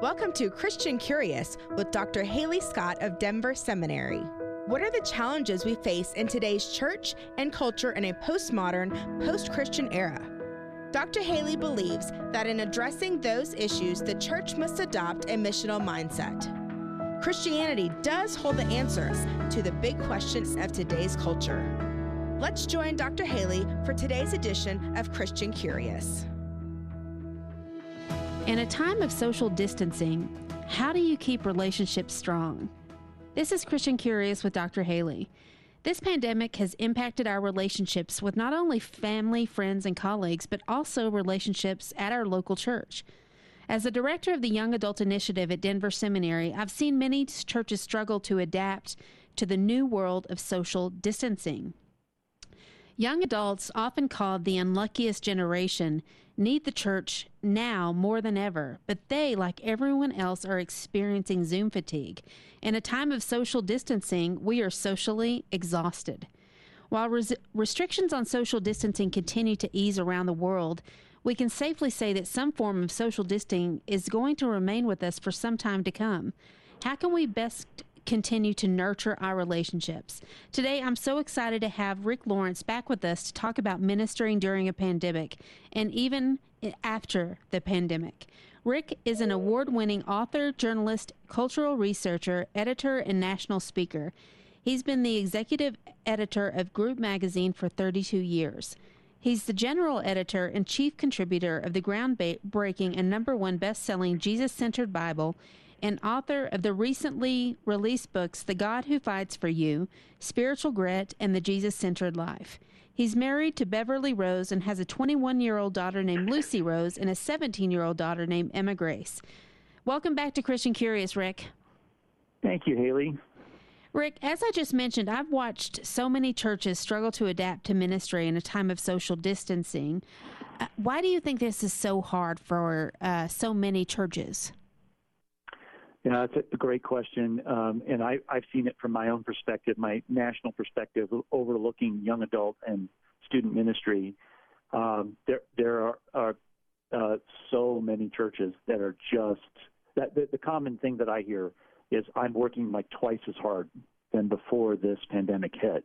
Welcome to Christian Curious with Dr. Halee Scott of Denver Seminary. What are the challenges we face in today's church and culture in a postmodern, post Christian era? Dr. Halee believes that in addressing those issues, the church must adopt a missional mindset. Christianity does hold the answers to the big questions of today's culture. Let's join Dr. Halee for today's edition of Christian Curious. In a time of social distancing, how do you keep relationships strong? This is Christian Curious with Dr. Halee. This pandemic has impacted our relationships with not only family, friends, and colleagues, but also relationships at our local church. As the director of the Young Adult Initiative at Denver Seminary, I've seen many churches struggle to adapt to the new world of social distancing. Young adults, often called the unluckiest generation, need the church now more than ever, but they, like everyone else, are experiencing Zoom fatigue. In a time of social distancing, we are socially exhausted. While res- restrictions on social distancing continue to ease around the world, we can safely say that some form of social distancing is going to remain with us for some time to come. How can we best continue to nurture our relationships. Today, I'm so excited to have Rick Lawrence back with us to talk about ministering during a pandemic and even after the pandemic. Rick is an award winning author, journalist, cultural researcher, editor, and national speaker. He's been the executive editor of Group Magazine for 32 years. He's the general editor and chief contributor of the groundbreaking and number one best selling Jesus centered Bible and author of the recently released books The God Who Fights for You, Spiritual Grit, and The Jesus Centered Life. He's married to Beverly Rose and has a 21 year old daughter named Lucy Rose and a 17 year old daughter named Emma Grace. Welcome back to Christian Curious, Rick. Thank you, Halee. Rick, as I just mentioned, I've watched so many churches struggle to adapt to ministry in a time of social distancing. Uh, why do you think this is so hard for uh, so many churches? Yeah, it's a great question, um, and I, I've seen it from my own perspective, my national perspective, overlooking young adult and student ministry. Um, there, there are, are uh, so many churches that are just that. The, the common thing that I hear is I'm working like twice as hard than before this pandemic hit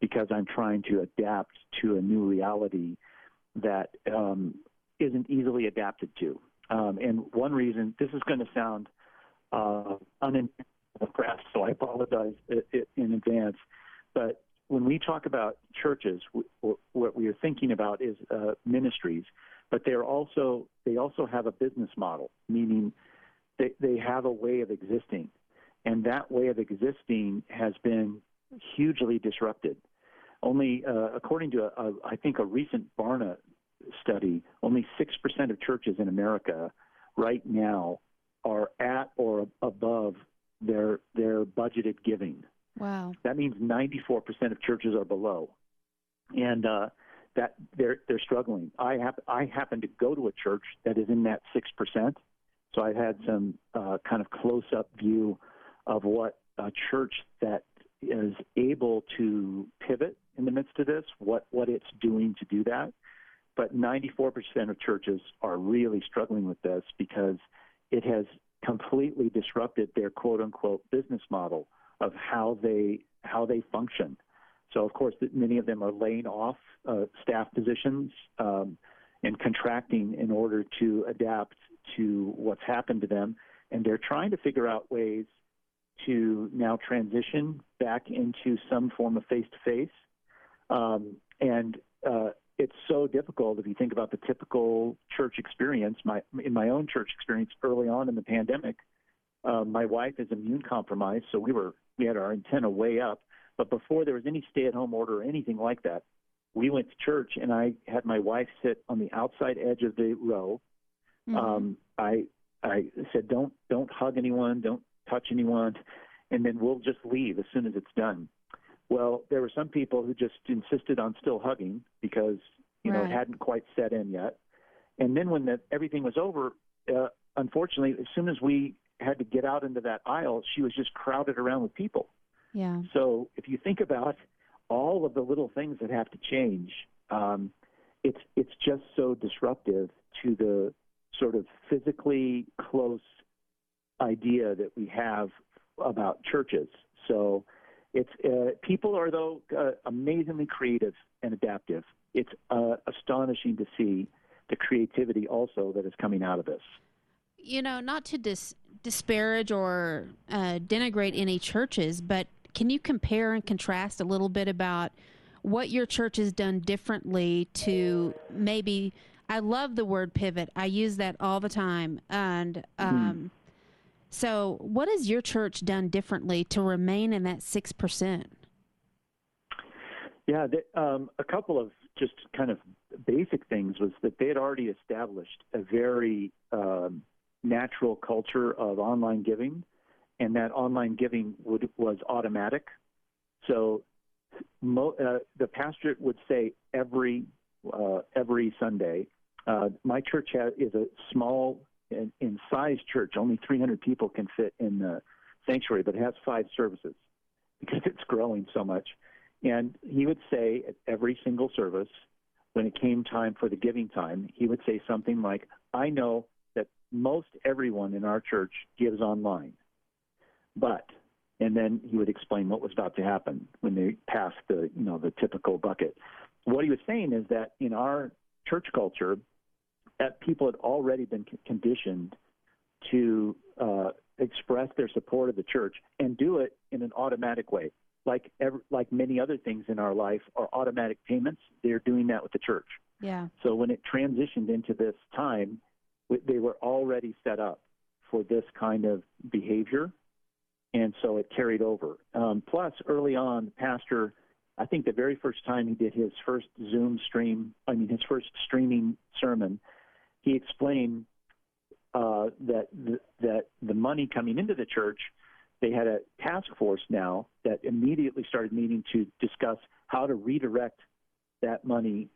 because I'm trying to adapt to a new reality that um, not easily adapted to. Um, and one reason this is going to sound uh, press, so I apologize in advance. But when we talk about churches, what we are thinking about is uh, ministries, but they're also they also have a business model, meaning they, they have a way of existing, and that way of existing has been hugely disrupted. Only, uh, according to a, a, I think a recent Barna study, only six percent of churches in America right now are at or above their their budgeted giving. Wow. That means 94% of churches are below, and uh, that they're they're struggling. I have I happen to go to a church that is in that six percent, so I've had some uh, kind of close up view of what a church that is able to pivot in the midst of this, what what it's doing to do that. But 94% of churches are really struggling with this because it has completely disrupted their quote unquote business model of how they how they function. So of course, many of them are laying off uh, staff positions um, and contracting in order to adapt to what's happened to them, and they're trying to figure out ways to now transition back into some form of face to face. And uh, it's so difficult if you think about the typical church experience. My in my own church experience early on in the pandemic, uh, my wife is immune compromised, so we were we had our antenna way up. But before there was any stay-at-home order or anything like that, we went to church, and I had my wife sit on the outside edge of the row. Mm-hmm. Um, I I said, don't don't hug anyone, don't touch anyone, and then we'll just leave as soon as it's done. Well, there were some people who just insisted on still hugging because you right. know it hadn't quite set in yet. And then when the, everything was over, uh, unfortunately, as soon as we had to get out into that aisle, she was just crowded around with people. Yeah. So if you think about all of the little things that have to change, um, it's it's just so disruptive to the sort of physically close idea that we have about churches. So it's uh, people are though uh, amazingly creative and adaptive. It's uh, astonishing to see the creativity also that is coming out of this. You know, not to dis- disparage or uh, denigrate any churches, but can you compare and contrast a little bit about what your church has done differently to maybe? I love the word pivot. I use that all the time, and mm-hmm. um, mm so, what has your church done differently to remain in that 6%? Yeah, the, um, a couple of just kind of basic things was that they had already established a very um, natural culture of online giving, and that online giving would, was automatic. So mo- uh, the pastor would say every uh, every Sunday, uh, my church is a small in, in size church. Only 300 people can fit in the sanctuary, but it has five services because it's growing so much. And he would say at every single service, when it came time for the giving time, he would say something like, I know that most everyone in our church gives online. But and then he would explain what was about to happen when they passed the you know the typical bucket. What he was saying is that in our church culture, that people had already been conditioned to uh, express their support of the church and do it in an automatic way. Like every, like many other things in our life are automatic payments. They're doing that with the church. Yeah. So when it transitioned into this time, they were already set up for this kind of behavior, and so it carried over. Um, plus, early on, the pastor, I think the very first time he did his first Zoom stream, I mean his first streaming sermon, he explained uh, that the, that the money coming into the church, they had a task force now that immediately started meeting to discuss how to redirect that money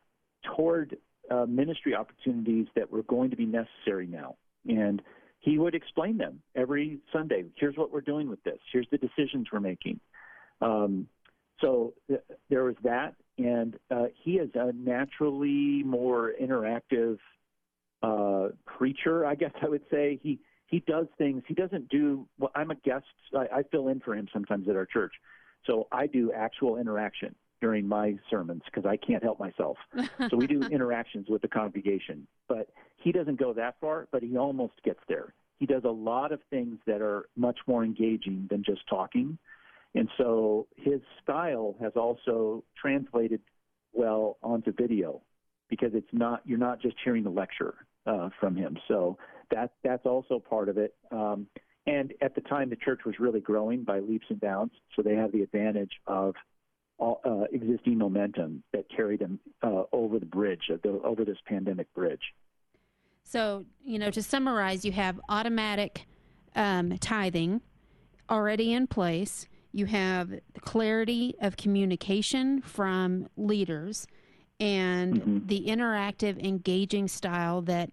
toward uh, ministry opportunities that were going to be necessary now. And he would explain them every Sunday. Here's what we're doing with this. Here's the decisions we're making. Um, so th- there was that, and uh, he is a naturally more interactive uh, preacher, I guess I would say. He he does things. He doesn't do. Well, I'm a guest. I, I fill in for him sometimes at our church, so I do actual interaction during my sermons because I can't help myself. so we do interactions with the congregation, but he doesn't go that far, but he almost gets there. He does a lot of things that are much more engaging than just talking. And so his style has also translated well onto video because it's not you're not just hearing the lecture uh, from him. So that that's also part of it. Um, and at the time, the church was really growing by leaps and bounds, so they have the advantage of all, uh, existing momentum that carried them uh, over the bridge, the, over this pandemic bridge. So, you know, to summarize, you have automatic um, tithing already in place. You have the clarity of communication from leaders and mm-hmm. the interactive, engaging style that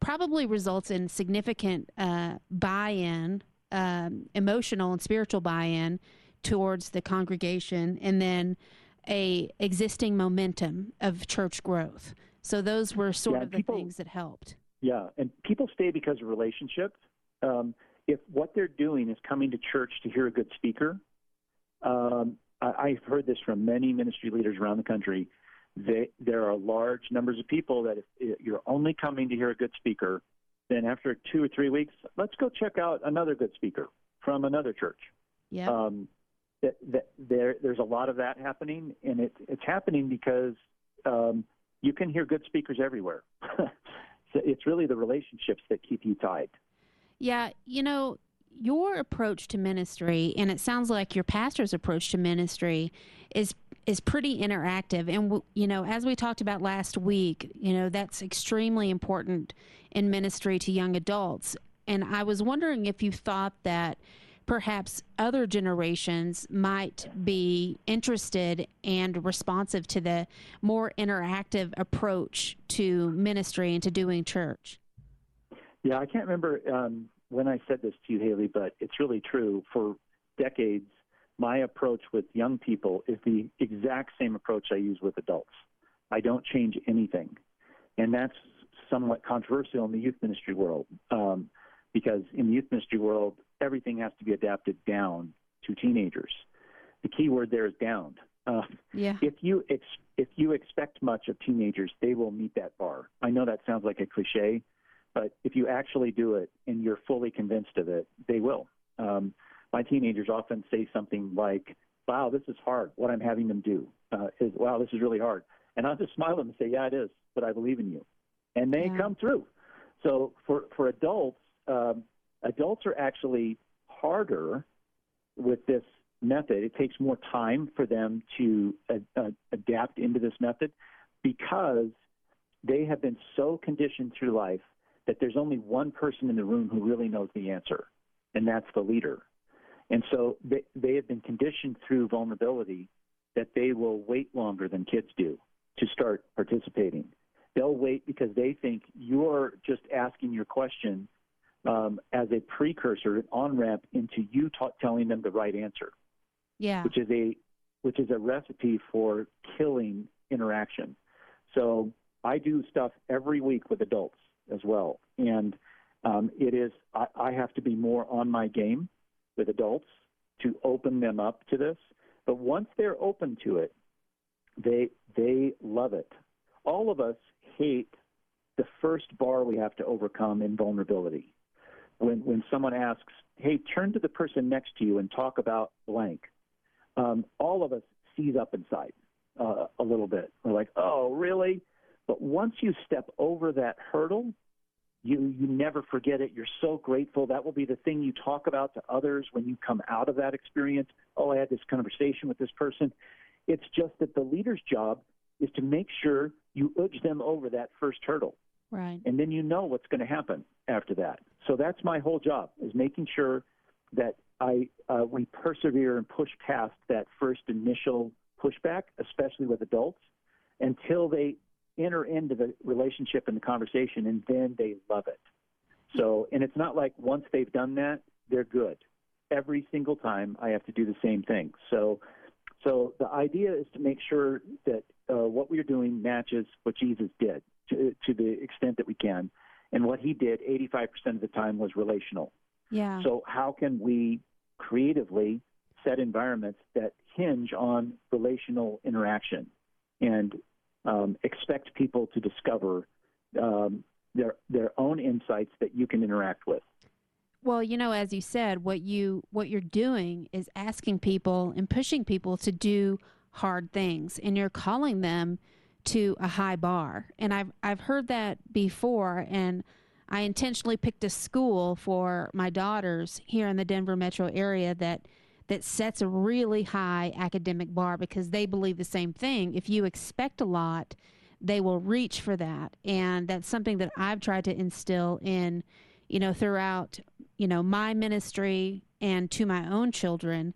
probably results in significant uh, buy-in, um, emotional and spiritual buy-in towards the congregation, and then a existing momentum of church growth. So those were sort yeah, of the people, things that helped. Yeah, and people stay because of relationships. Um, if what they're doing is coming to church to hear a good speaker, um, I, I've heard this from many ministry leaders around the country they, there are large numbers of people that if you're only coming to hear a good speaker, then after two or three weeks, let's go check out another good speaker from another church. Yeah. Um, that, that there, there's a lot of that happening, and it, it's happening because um, you can hear good speakers everywhere. so it's really the relationships that keep you tied. Yeah, you know, your approach to ministry, and it sounds like your pastor's approach to ministry, is is pretty interactive. And, you know, as we talked about last week, you know, that's extremely important in ministry to young adults. And I was wondering if you thought that perhaps other generations might be interested and responsive to the more interactive approach to ministry and to doing church. Yeah, I can't remember um, when I said this to you, Halee, but it's really true. For decades, my approach with young people is the exact same approach I use with adults. I don't change anything. And that's somewhat controversial in the youth ministry world. Um, because in the youth ministry world, everything has to be adapted down to teenagers. The key word there is down. Uh, yeah. If you ex- if you expect much of teenagers, they will meet that bar. I know that sounds like a cliche, but if you actually do it and you're fully convinced of it, they will. Um, my teenagers often say something like, "Wow, this is hard. What I'm having them do uh, is wow, this is really hard." And I'll just smile at them and say, "Yeah, it is, but I believe in you," and they Yeah. come through. So for for adults, um, adults are actually harder with this method. It takes more time for them to uh, uh, adapt into this method because they have been so conditioned through life that there's only one person in the room who really knows the answer, and that's the leader. And so they, they have been conditioned through vulnerability that they will wait longer than kids do to start participating. They'll wait because they think you're just asking your question um, as a precursor, an on ramp into you ta- telling them the right answer, Yeah. which is a which is a recipe for killing interaction. So I do stuff every week with adults as well, and um, it is I, I have to be more on my game with adults to open them up to this. But once they're open to it, they they love it. All of us hate the first bar we have to overcome in vulnerability. When when someone asks, "Hey, turn to the person next to you and talk about blank," um, all of us seize up inside uh, a little bit. We're like, "Oh, really?" But once you step over that hurdle, you you never forget it. You're so grateful. That will be the thing you talk about to others when you come out of that experience. Oh, I had this conversation with this person. It's just that the leader's job is to make sure you urge them over that first hurdle, Right. and then you know what's going to happen after that. So that's my whole job is making sure that I uh, we persevere and push past that first initial pushback, especially with adults, until they enter into the relationship and the conversation, and then they love it. So, and it's not like once they've done that, they're good. Every single time, I have to do the same thing. So, so the idea is to make sure that uh, what we're doing matches what Jesus did to, to the extent that we can, and what he did 85% of the time was relational. Yeah. So, how can we creatively set environments that hinge on relational interaction and um, expect people to discover um, their their own insights that you can interact with? Well, you know, as you said, what you what you're doing is asking people and pushing people to do hard things, and you're calling them to a high bar. And I've I've heard that before, and I intentionally picked a school for my daughters here in the Denver metro area that that sets a really high academic bar because they believe the same thing. If you expect a lot, they will reach for that, and that's something that I've tried to instill in, you know, throughout you know my ministry and to my own children.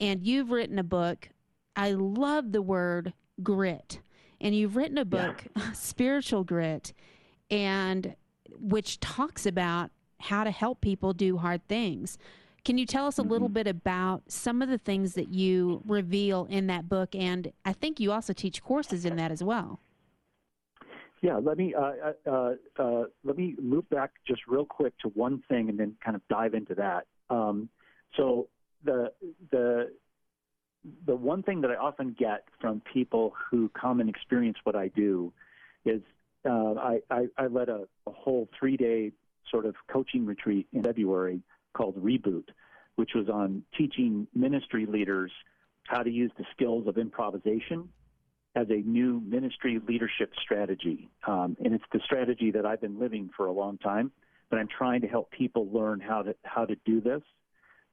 And you've written a book. I love the word grit, and you've written a book, spiritual grit, and which talks about how to help people do hard things. Can you tell us a little bit about some of the things that you reveal in that book? And I think you also teach courses in that as well. Yeah, let me uh, uh, uh, let me move back just real quick to one thing, and then kind of dive into that. Um, so the the the one thing that I often get from people who come and experience what I do is uh, I, I, I led a, a whole three day sort of coaching retreat in February called Reboot, which was on teaching ministry leaders how to use the skills of improvisation as a new ministry leadership strategy. Um, and it's the strategy that I've been living for a long time, but I'm trying to help people learn how to how to do this.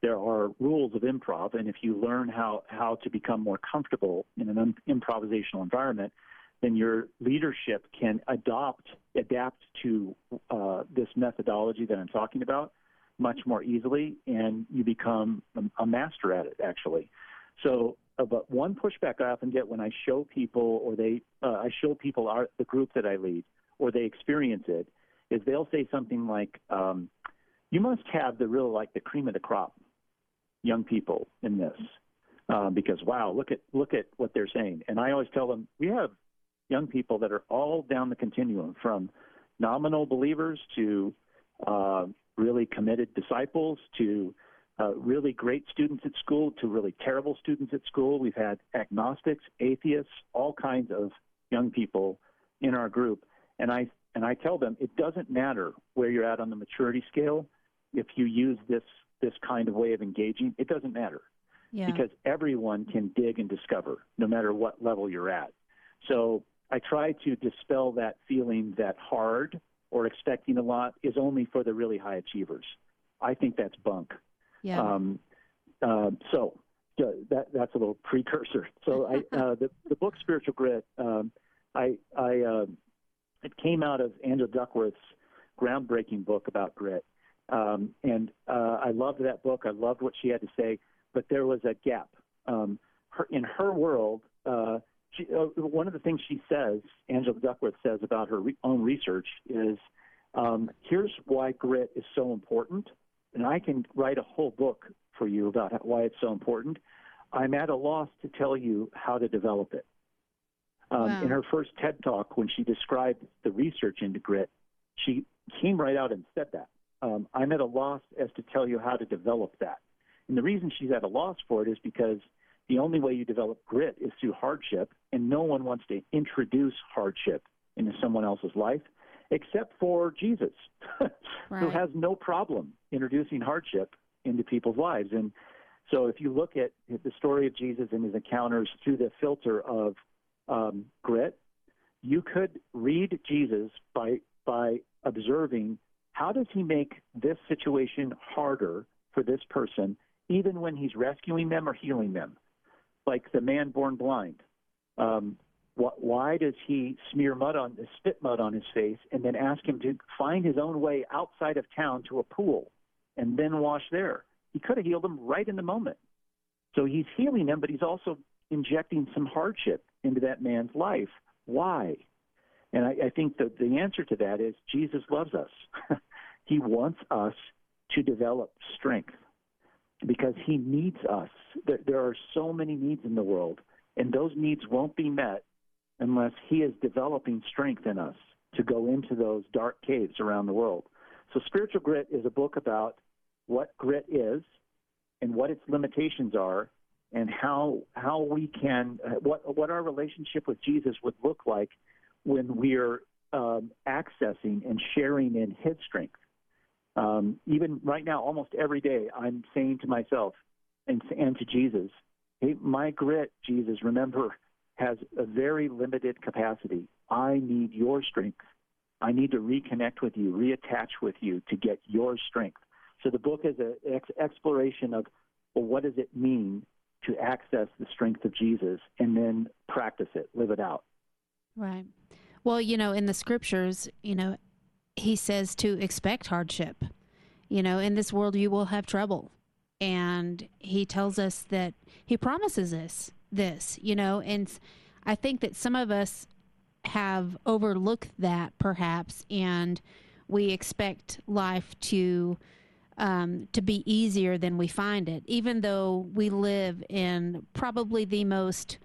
There are rules of improv, and if you learn how, how to become more comfortable in an un- improvisational environment, then your leadership can adopt, adapt to uh, this methodology that I'm talking about much more easily, and you become a, master at it, actually. So, uh, but one pushback I often get when I show people, or they, uh, I show people our, the group that I lead, or they experience it, is they'll say something like, um, "You must have the real, like the cream of the crop, young people in this, uh, because wow, look at look at what they're saying." And I always tell them, we have young people that are all down the continuum, from nominal believers to uh, really committed disciples to uh, really great students at school to really terrible students at school. We've had agnostics, atheists, all kinds of young people in our group. And I and I tell them it doesn't matter where you're at on the maturity scale. If you use this this kind of way of engaging, it doesn't matter Yeah. because everyone can dig and discover, no matter what level you're at. So I try to dispel that feeling that hard or expecting a lot is only for the really high achievers. I think that's bunk. yeah. Um, uh, so uh, that that's a little precursor. So I, uh, the the book Spiritual Grit, um, I I uh, it came out of Angela Duckworth's groundbreaking book about grit, um, and uh, I loved that book. I loved what she had to say, but there was a gap. Um, her, in her world, uh, she, uh, one of the things she says, Angela Duckworth says about her re- own research is, um, here's why grit is so important and I can write a whole book for you about why it's so important. I'm at a loss to tell you how to develop it. Um, Wow. In her first TED talk, when she described the research into grit, she came right out and said that. Um, I'm at a loss as to tell you how to develop that. And the reason she's at a loss for it is because the only way you develop grit is through hardship, and no one wants to introduce hardship into someone else's life except for Jesus, who has no problem introducing hardship into people's lives. And so, if you look at the story of Jesus and his encounters through the filter of um, grit, you could read Jesus by by observing how does he make this situation harder for this person, even when he's rescuing them or healing them, like the man born blind. Um, wh- why does he smear mud on spit mud on his face and then ask him to find his own way outside of town to a pool and then wash there? He could have healed him right in the moment. So he's healing him, but he's also injecting some hardship into that man's life. Why? And I, I think that the answer to that is Jesus loves us. he wants us to develop strength because he needs us. There, there are so many needs in the world, and those needs won't be met unless he is developing strength in us to go into those dark caves around the world. So, Spiritual Grit is a book about what grit is and what its limitations are and how how we can what what our relationship with Jesus would look like when we're um, accessing and sharing in His strength. Um, even right now, almost every day, I'm saying to myself and and to Jesus, "Hey, my grit, Jesus, remember, has a very limited capacity. I need Your strength. I need to reconnect with You, reattach with You to get Your strength." So the book is an ex- exploration of well, what does it mean to access the strength of Jesus and then practice it, live it out. Right. Well, you know, in the scriptures, you know, he says to expect hardship. You know, in this world you will have trouble. And he tells us that he promises us this, you know, and I think that some of us have overlooked that perhaps and we expect life to um, to be easier than we find it, even though we live in probably the most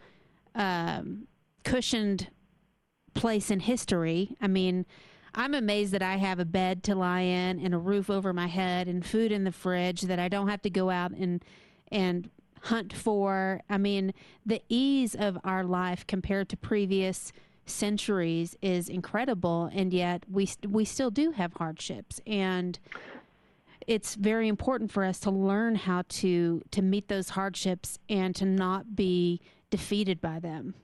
um, cushioned place in history. I mean, I'm amazed that I have a bed to lie in and a roof over my head and food in the fridge that I don't have to go out and and hunt for. I mean, the ease of our life compared to previous centuries is incredible and yet we we still do have hardships and it's very important for us to learn how to to meet those hardships and to not be defeated by them.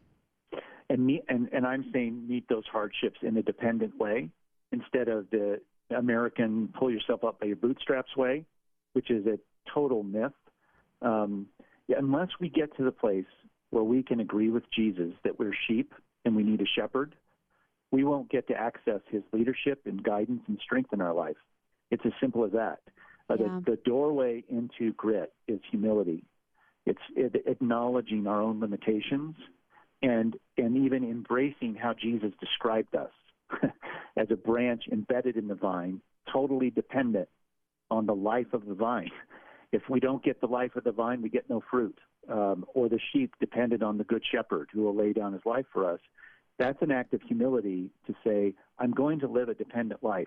And, me, and, and I'm saying meet those hardships in a dependent way instead of the American pull yourself up by your bootstraps way, which is a total myth. Um, yeah, unless we get to the place where we can agree with Jesus that we're sheep and we need a shepherd, we won't get to access his leadership and guidance and strength in our life. It's as simple as that. Uh, Yeah. the, the doorway into grit is humility. It's it, acknowledging our own limitations and and even embracing how Jesus described us as a branch embedded in the vine, totally dependent on the life of the vine. If we don't get the life of the vine, we get no fruit. Um, or the sheep dependent on the good shepherd who will lay down his life for us. That's an act of humility to say, I'm going to live a dependent life.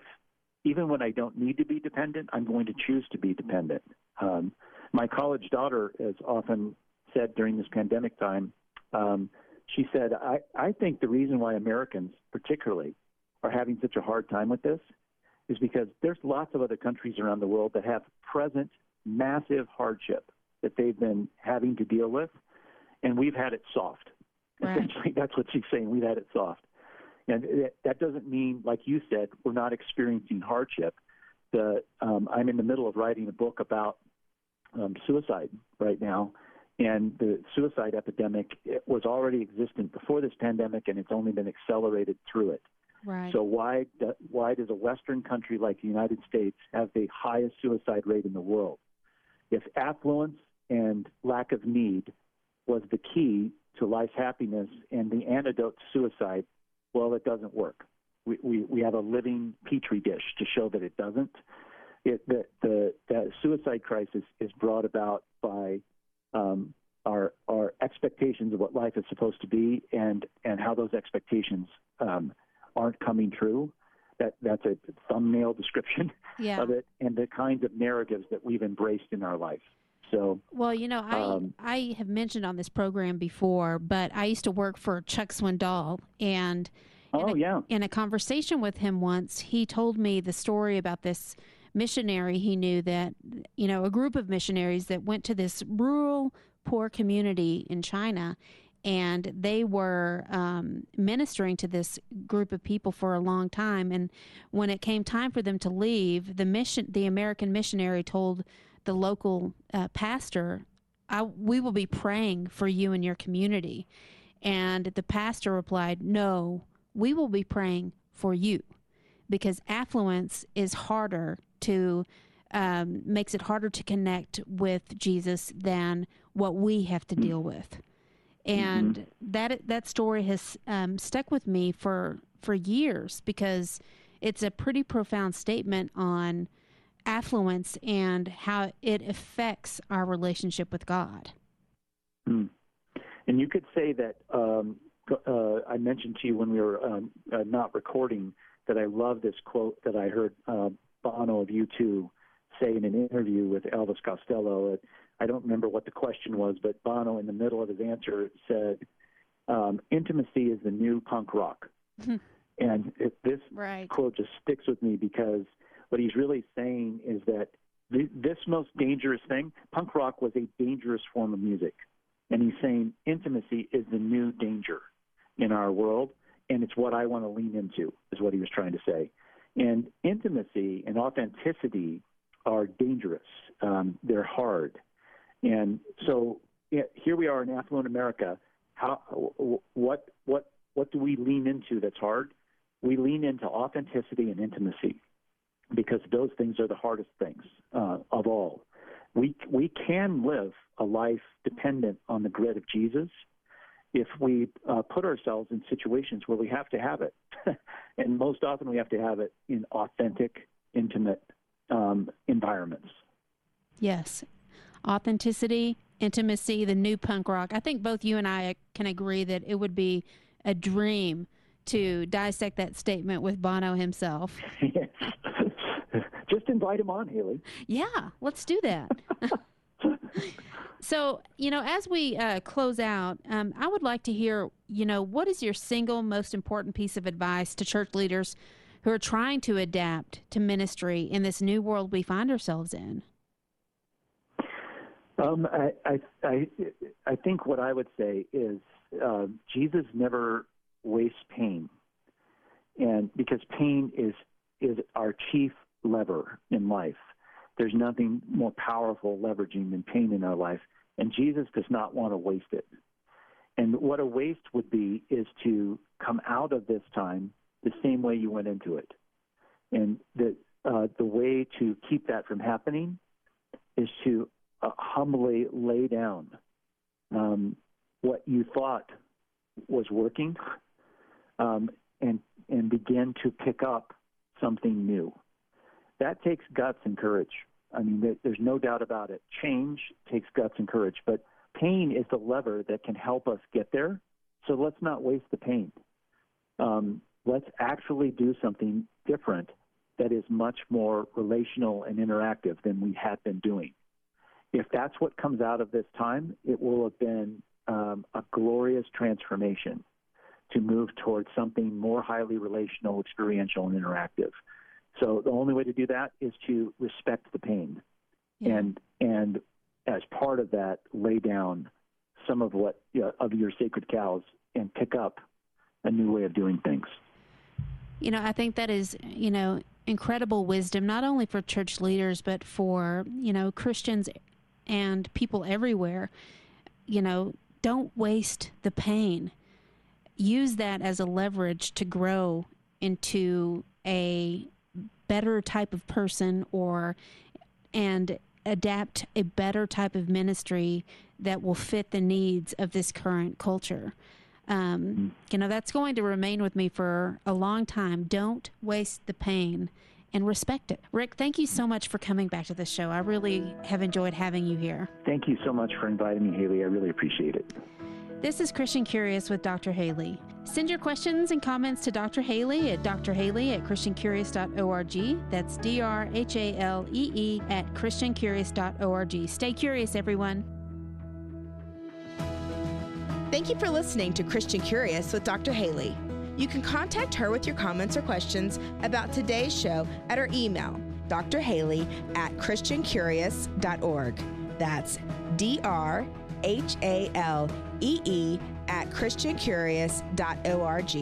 even when I don't need to be dependent, I'm going to choose to be dependent. Um, my college daughter has often said during this pandemic time, um, she said, I, I think the reason why Americans, particularly, are having such a hard time with this is because there's lots of other countries around the world that have present massive hardship that they've been having to deal with, and we've had it soft. Right. Essentially, that's what she's saying. We've had it soft. And that doesn't mean, like you said, we're not experiencing hardship. The, um, I'm in the middle of writing a book about um, suicide right now, and the suicide epidemic was already existent before this pandemic, and it's only been accelerated through it. Right. So why why does a Western country like the United States have the highest suicide rate in the world? If affluence and lack of need was the key to life's happiness and the antidote to suicide, well, it doesn't work. We, we, we have a living petri dish to show that it doesn't. It, the, the, the suicide crisis is brought about um, our, our expectations of what life is supposed to be and, and how those expectations um, aren't coming true. That, that's a thumbnail description yeah. of it and the kinds of narratives that we've embraced in our life. So, well, you know, I um, I have mentioned on this program before, but I used to work for Chuck Swindoll, and oh in a, yeah, in a conversation with him once, he told me the story about this missionary he knew that you know a group of missionaries that went to this rural poor community in China and they were um, ministering to this group of people for a long time and when it came time for them to leave the mission the american missionary told the local uh, pastor, I, we will be praying for you and your community. And the pastor replied, No, we will be praying for you because affluence is harder to, um, makes it harder to connect with Jesus than what we have to deal with. And mm-hmm. that that story has um, stuck with me for for years because it's a pretty profound statement on affluence and how it affects our relationship with God. Hmm. And you could say that um, uh, I mentioned to you when we were um, uh, not recording that I love this quote that I heard uh, Bono of U2 say in an interview with Elvis Costello. I don't remember what the question was, but Bono, in the middle of his answer, said, um, "Intimacy is the new punk rock." and it, this right. quote just sticks with me because what he's really saying is that this most dangerous thing, punk rock was a dangerous form of music. And he's saying intimacy is the new danger in our world, and it's what I want to lean into, is what he was trying to say. And intimacy and authenticity are dangerous. Um, they're hard. And so here we are in affluent America. How, what, what, what do we lean into that's hard? We lean into authenticity and intimacy because those things are the hardest things uh, of all. We we can live a life dependent on the grit of Jesus if we uh, put ourselves in situations where we have to have it, and most often we have to have it in authentic, intimate um, environments. Yes, authenticity, intimacy, the new punk rock. I think both you and I can agree that it would be a dream to dissect that statement with Bono himself. yes. Just invite him on, Halee. Yeah, let's do that. so, you know, as we uh, close out, um, I would like to hear, you know, what is your single most important piece of advice to church leaders who are trying to adapt to ministry in this new world we find ourselves in? Um, I, I, I, I think what I would say is uh, Jesus never wastes pain, and because pain is is our chief lever in life. There's nothing more powerful leveraging than pain in our life, and Jesus does not want to waste it. And what a waste would be is to come out of this time the same way you went into it. And the uh, the way to keep that from happening is to uh, humbly lay down um, what you thought was working, um, and and begin to pick up something new that takes guts and courage. I mean, there's no doubt about it. Change takes guts and courage, but pain is the lever that can help us get there. So let's not waste the pain. Um, let's actually do something different that is much more relational and interactive than we had been doing. If that's what comes out of this time, it will have been um, a glorious transformation to move towards something more highly relational, experiential, and interactive. So the only way to do that is to respect the pain, yeah. and and as part of that, lay down some of what you know, of your sacred cows and pick up a new way of doing things. You know, I think that is you know incredible wisdom, not only for church leaders but for you know Christians and people everywhere. You know, don't waste the pain. Use that as a leverage to grow into a better type of person or and adapt a better type of ministry that will fit the needs of this current culture. Um, mm-hmm. you know, that's going to remain with me for a long time. Don't waste the pain and respect it. Rick, thank you so much for coming back to the show. I really have enjoyed having you here. Thank you so much for inviting me, Halee. I really appreciate it. This is Christian Curious with Dr. Halee. Send your questions and comments to Dr. Halee at drhalee at christiancurious.org. That's D R H A L E E at christiancurious.org. Stay curious, everyone. Thank you for listening to Christian Curious with Dr. Halee. You can contact her with your comments or questions about today's show at her email, drhalee at christiancurious.org. That's D R H A L E E at christiancurious.org.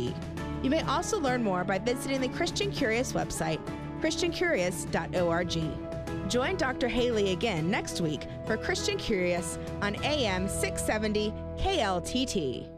You may also learn more by visiting the Christian Curious website, christiancurious.org. Join Dr. Halee again next week for Christian Curious on AM 670 KLTT.